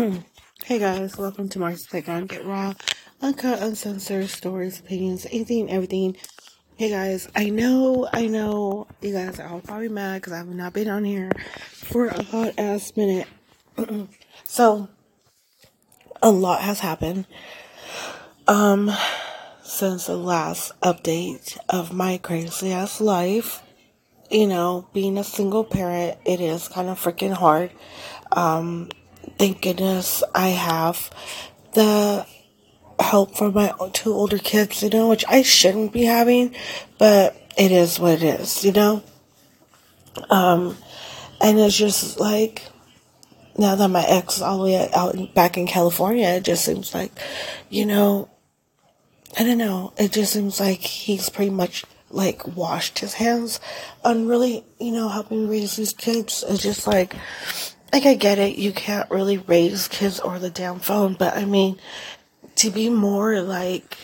hey guys, welcome to Marcie's Playground. Get raw, uncut, uncensored stories, opinions, anything, everything. Hey guys, I know, I know you guys are all probably mad because I've not been on here for a hot ass minute. so, a lot has happened. Um, since the last update of my crazy ass life. You know, being a single parent, it is kind of freaking hard. Um, thank goodness I have the help from my two older kids, you know, which I shouldn't be having, but it is what it is, you know? Um, and it's just like, now that my ex is all the way out back in California, it just seems like, you know, I don't know, it just seems like he's pretty much like washed his hands on really, you know, helping raise these kids. It's just like, like I get it, you can't really raise kids or the damn phone, but I mean, to be more like,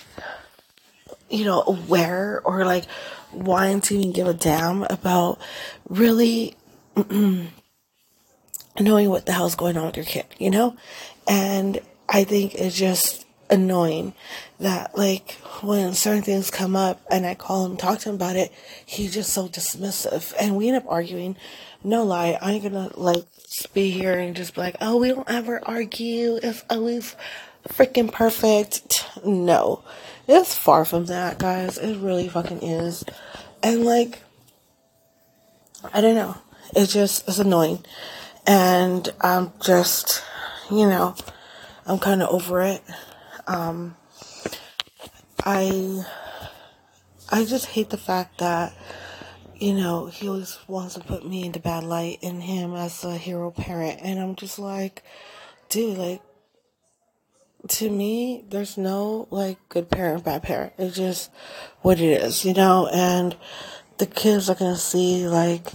you know, aware or like wanting to even give a damn about really knowing what the hell's going on with your kid, you know? And I think it's just annoying that like when certain things come up and I call him talk to him about it, he's just so dismissive and we end up arguing. No lie, I ain't gonna like be here and just be like, oh, we don't ever argue. It's always oh, freaking perfect. No, it's far from that, guys. It really fucking is. And like, I don't know. It just is annoying. And I'm just, you know, I'm kind of over it. Um, I, I just hate the fact that you know, he always wants to put me into bad light and him as a hero parent. And I'm just like, dude, like, to me, there's no, like, good parent, bad parent. It's just what it is, you know? And the kids are gonna see, like,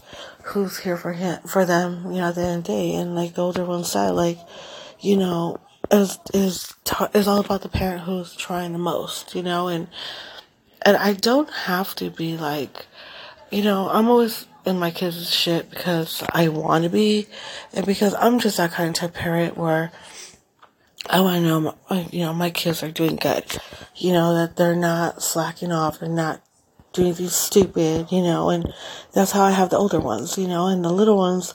who's here for him, for them, you know, at the end of the day. And, like, the older one said, like, you know, is, is, is all about the parent who's trying the most, you know? And, and I don't have to be, like, you know, I'm always in my kids' shit because I want to be, and because I'm just that kind of type parent where I want to know, my, you know, my kids are doing good. You know, that they're not slacking off and not doing anything stupid, you know, and that's how I have the older ones, you know, and the little ones,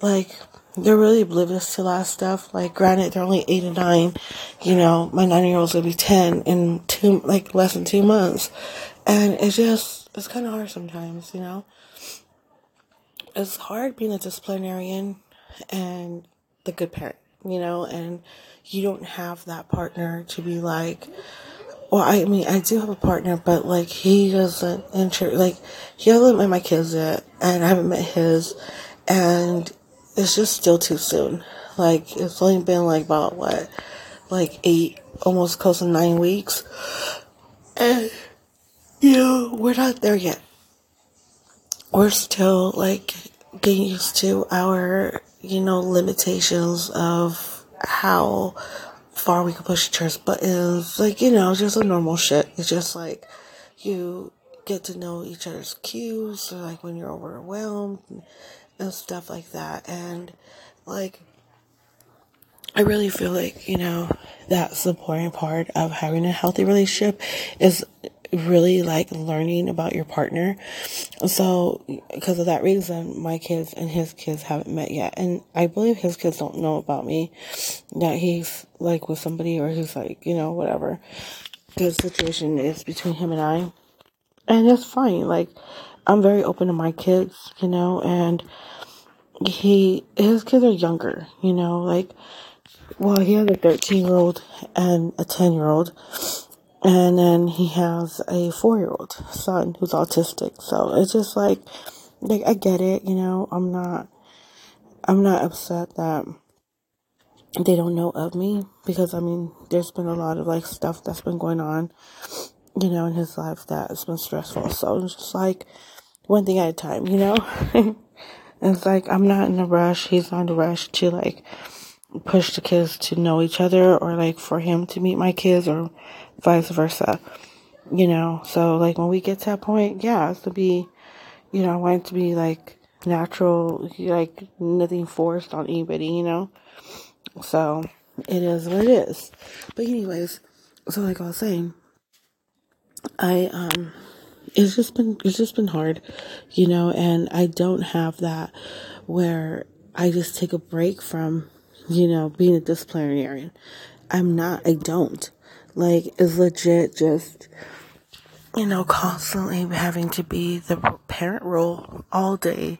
like, they're really oblivious to a lot of stuff. Like, granted, they're only eight and nine, you know, my nine year old's gonna be 10 in two, like, less than two months. And it's just, it's kind of hard sometimes, you know? It's hard being a disciplinarian and the good parent, you know? And you don't have that partner to be like, well, I mean, I do have a partner, but like, he doesn't enter, like, he hasn't met my kids yet, and I haven't met his, and it's just still too soon. Like, it's only been like about what, like eight, almost close to nine weeks. And you know, we're not there yet. We're still like getting used to our, you know, limitations of how far we can push other's buttons. Like, you know, just a normal shit. It's just like you get to know each other's cues, like when you're overwhelmed and stuff like that. And like, I really feel like, you know, that supporting part of having a healthy relationship is really like learning about your partner. So, because of that reason, my kids and his kids haven't met yet. And I believe his kids don't know about me, that he's like with somebody or he's like, you know, whatever. The situation is between him and I. And it's fine. Like, I'm very open to my kids, you know, and he, his kids are younger, you know, like, well, he has a 13 year old and a 10 year old and then he has a four year old son who's autistic. So it's just like, like, I get it, you know, I'm not, I'm not upset that they don't know of me because I mean, there's been a lot of like stuff that's been going on, you know, in his life that has been stressful. So it's just like one thing at a time, you know? it's like, I'm not in a rush. He's not in a rush to like, push the kids to know each other or like for him to meet my kids or vice versa. You know, so like when we get to that point, yeah, it's to be, you know, I want it to be like natural, like nothing forced on anybody, you know? So it is what it is. But anyways, so like I was saying, I um it's just been it's just been hard, you know, and I don't have that where I just take a break from, you know, being a disciplinarian. I'm not I don't. Like it's legit just you know, constantly having to be the parent role all day,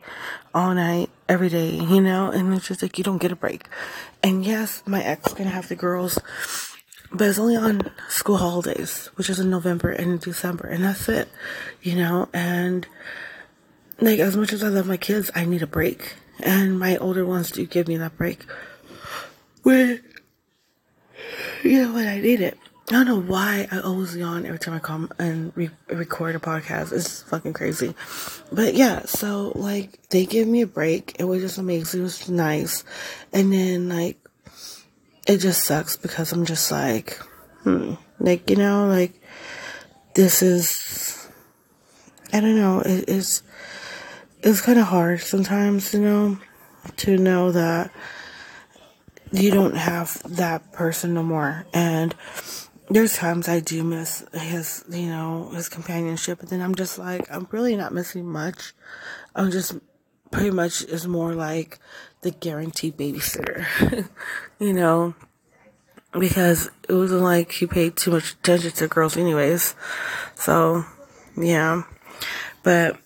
all night, every day, you know, and it's just like you don't get a break. And yes, my ex gonna have the girls, but it's only on school holidays, which is in November and in December, and that's it, you know, and like as much as I love my kids, I need a break. And my older ones do give me that break. When you know when I need it. I don't know why I always yawn every time I come and re- record a podcast. It's fucking crazy. But yeah, so like they give me a break. It was just amazing. It was nice. And then like it just sucks because I'm just like, hmm, like you know, like this is I don't know. It, it's it's kind of hard sometimes, you know, to know that you don't have that person no more and there's times I do miss his, you know, his companionship, but then I'm just like, I'm really not missing much. I'm just pretty much is more like the guaranteed babysitter, you know, because it wasn't like he paid too much attention to girls, anyways. So, yeah, but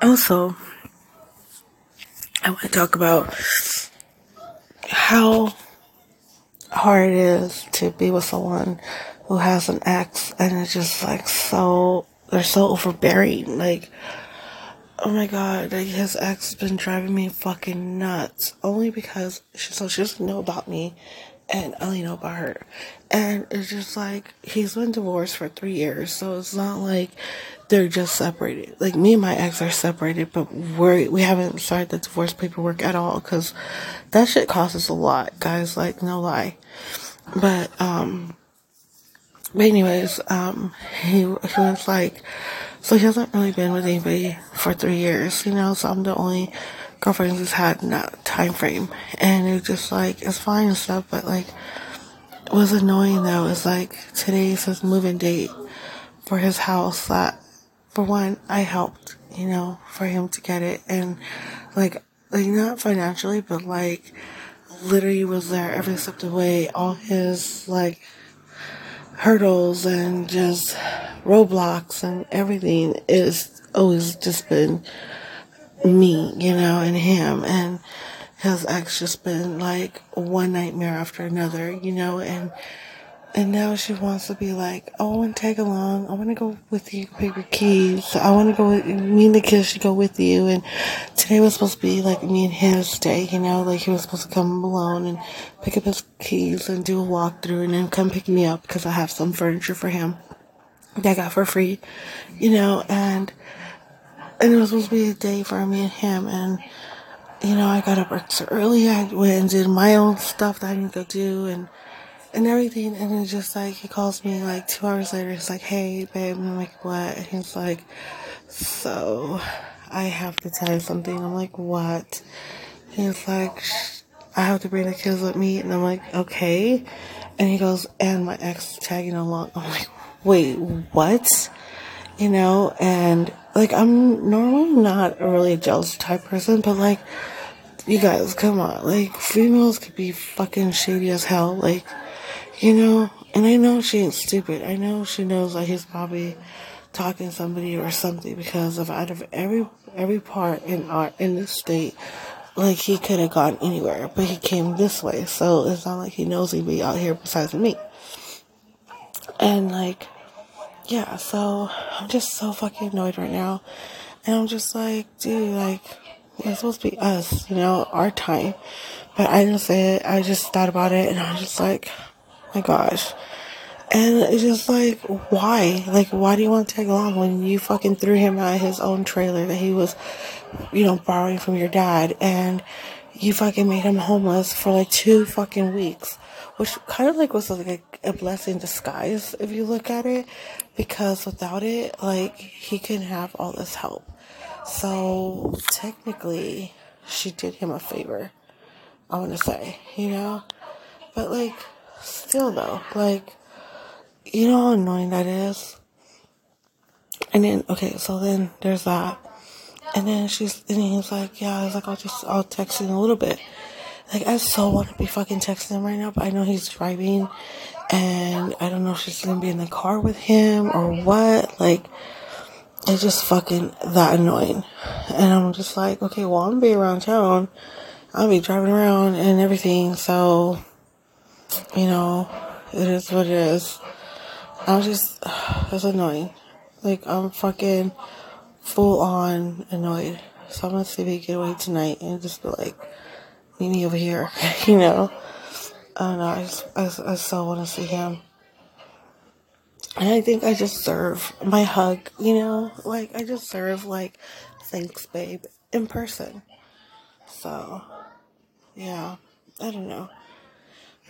also, I want to talk about how hard it is to be with someone who has an ex and it's just like so they're so overbearing. Like oh my god like his ex has been driving me fucking nuts. Only because she so she doesn't know about me and I only know about her. And it's just like he's been divorced for three years so it's not like they're just separated. Like me and my ex are separated but we're we haven't started the divorce paperwork at all because that shit costs us a lot guys like no lie. But um but anyways um he he was like so he hasn't really been with anybody for three years you know so i'm the only girlfriend he's had in that time frame and it's just like it's fine and stuff but like it was annoying though it's like today's his moving date for his house that for one i helped you know for him to get it and like like not financially but like literally was there every step of the way. All his like hurdles and just roadblocks and everything is always just been me, you know, and him and his ex just been like one nightmare after another, you know, and and now she wants to be like, oh, I want to tag along. I want to go with you, your keys. I want to go with me and the kids should go with you. And today was supposed to be like me and his day, you know, like he was supposed to come alone and pick up his keys and do a walkthrough and then come pick me up because I have some furniture for him that I got for free, you know, and and it was supposed to be a day for me and him and you know, I got up early. I went and did my own stuff that I need to do and and everything. And it's just like, he calls me like two hours later. He's like, hey, babe. I'm like, what? And he's like, so I have to tell you something. I'm like, what? He's like, I have to bring the kids with me. And I'm like, okay. And he goes, and my ex tagging along. I'm like, wait, what? You know, and like, I'm normally not a really jealous type person, but like, you guys, come on. Like, females could be fucking shady as hell. Like, you know, and I know she ain't stupid. I know she knows that he's probably talking to somebody or something because of out of every every part in our in this state, like he could have gone anywhere, but he came this way. So it's not like he knows he'd be out here besides me. And like, yeah. So I'm just so fucking annoyed right now, and I'm just like, dude, like it's supposed to be us, you know, our time. But I didn't say it. I just thought about it, and I was just like my gosh. And it's just like, why? Like, why do you want to tag along when you fucking threw him out of his own trailer that he was, you know, borrowing from your dad and you fucking made him homeless for like two fucking weeks? Which kind of like was like a, a blessing in disguise if you look at it because without it, like, he couldn't have all this help. So technically, she did him a favor. I want to say, you know? But like, still though, like, you know how annoying that is? And then, okay, so then there's that. And then she's, and he's like, yeah, I was like, I'll just, I'll text in a little bit. Like, I so want to be fucking texting him right now, but I know he's driving and I don't know if she's gonna be in the car with him or what. Like, it's just fucking that annoying. And I'm just like, okay, well, I'm gonna be around town. I'll be driving around and everything, so, you know, it is what it is. I'm just, it's annoying. Like, I'm fucking full on annoyed. So I'm gonna see if he get away tonight and just be like, meet me over here, you know? I don't know, I just, I, I wanna see him. And I think I deserve my hug, you know? Like, I deserve, like, thanks, babe, in person. So, yeah, I don't know.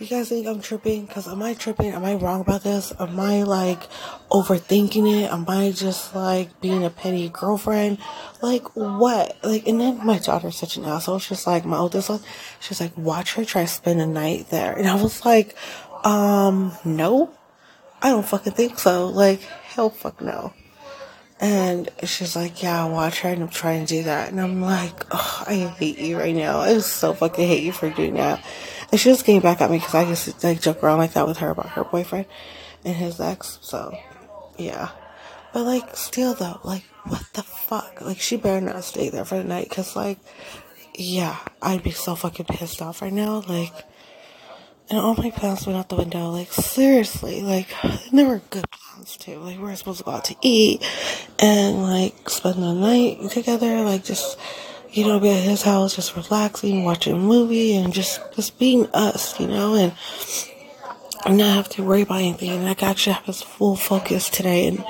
You guys think I'm tripping? Because am I tripping? Am I wrong about this? Am I, like, overthinking it? Am I just, like, being a petty girlfriend? Like, what? Like, and then my daughter's such an asshole. She's like, my oldest one, she's like, watch her try to spend a night there. And I was like, um, no I don't fucking think so. Like, hell fuck no. And she's like, yeah, watch her and I'm trying to do that. And I'm like, oh, I hate you right now. I so fucking hate you for doing that. And she just came back at me because I to like joke around like that with her about her boyfriend and his ex. So, yeah. But like, still though, like, what the fuck? Like, she better not stay there for the night because like, yeah, I'd be so fucking pissed off right now. Like, and all my plans went out the window. Like seriously, like they were good plans too. Like we were supposed to go out to eat and like spend the night together. Like just you know be at his house, just relaxing, watching a movie, and just just being us, you know, and not have to worry about anything. And I actually have his full focus today, and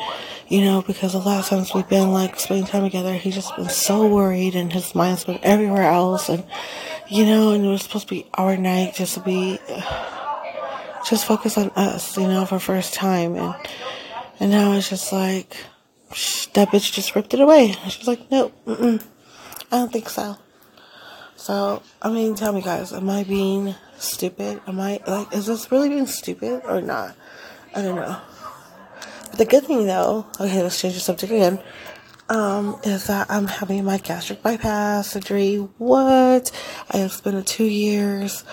you know because the last times we've been like spending time together, he's just been so worried, and his mind's been everywhere else, and you know, and it was supposed to be our night just to be, just focus on us, you know, for first time. And, and now it's just like, that bitch just ripped it away. She's like, nope, mm-mm, I don't think so. So, I mean, tell me guys, am I being stupid? Am I, like, is this really being stupid or not? I don't know. But the good thing though, okay, let's change the subject again um, is that I'm having my gastric bypass surgery. What? I have spent two years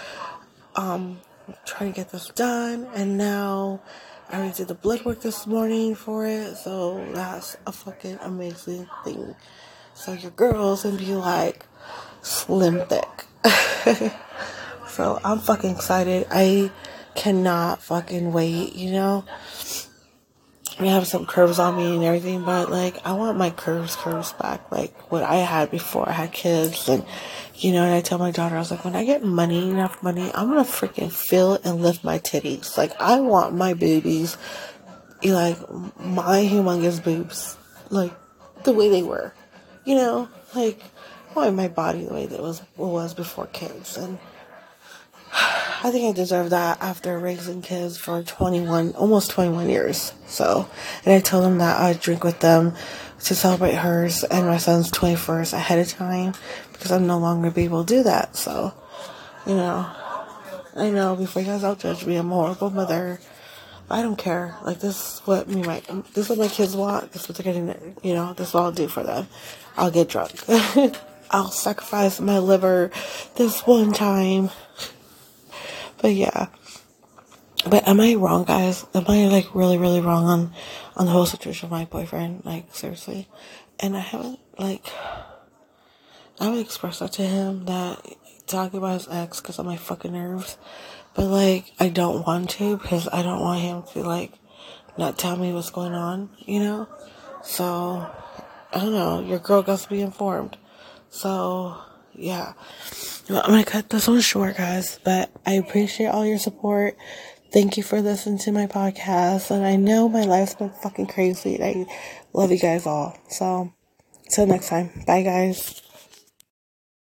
um, trying to get this done, and now I already did the blood work this morning for it, so that's a fucking amazing thing. So your girl's gonna be like slim thick. so I'm fucking excited. I cannot fucking wait, you know? I have some curves on me and everything, but like I want my curves, curves back, like what I had before I had kids. And you know, and I tell my daughter, I was like, when I get money, enough money, I'm gonna freaking fill and lift my titties. Like I want my boobies, like my humongous boobs, like the way they were. You know, like oh, I want my body the way that was was before kids, and I think I deserve that after raising kids for 21, almost 21 years. So, and I told them that I'd drink with them to celebrate hers and my son's 21st ahead of time because I'm no longer be able to do that. So, you know, I know before you guys all judge me, I'm a horrible mother. I don't care. Like this is what me my this is what my kids want. This is what they're getting. You know, this is what I'll do for them. I'll get drunk. I'll sacrifice my liver this one time but yeah. But am I wrong, guys? Am I like really, really wrong on on the whole situation with my boyfriend? Like seriously, and I haven't like I haven't expressed that to him that talking about his ex because of my fucking nerves. But like I don't want to because I don't want him to like not tell me what's going on, you know. So I don't know. Your girl got to be informed. So yeah. Well, I'm gonna cut this one short, guys, but I appreciate all your support. Thank you for listening to my podcast. And I know my life's been fucking crazy. I love you guys all. So, until next time. Bye, guys.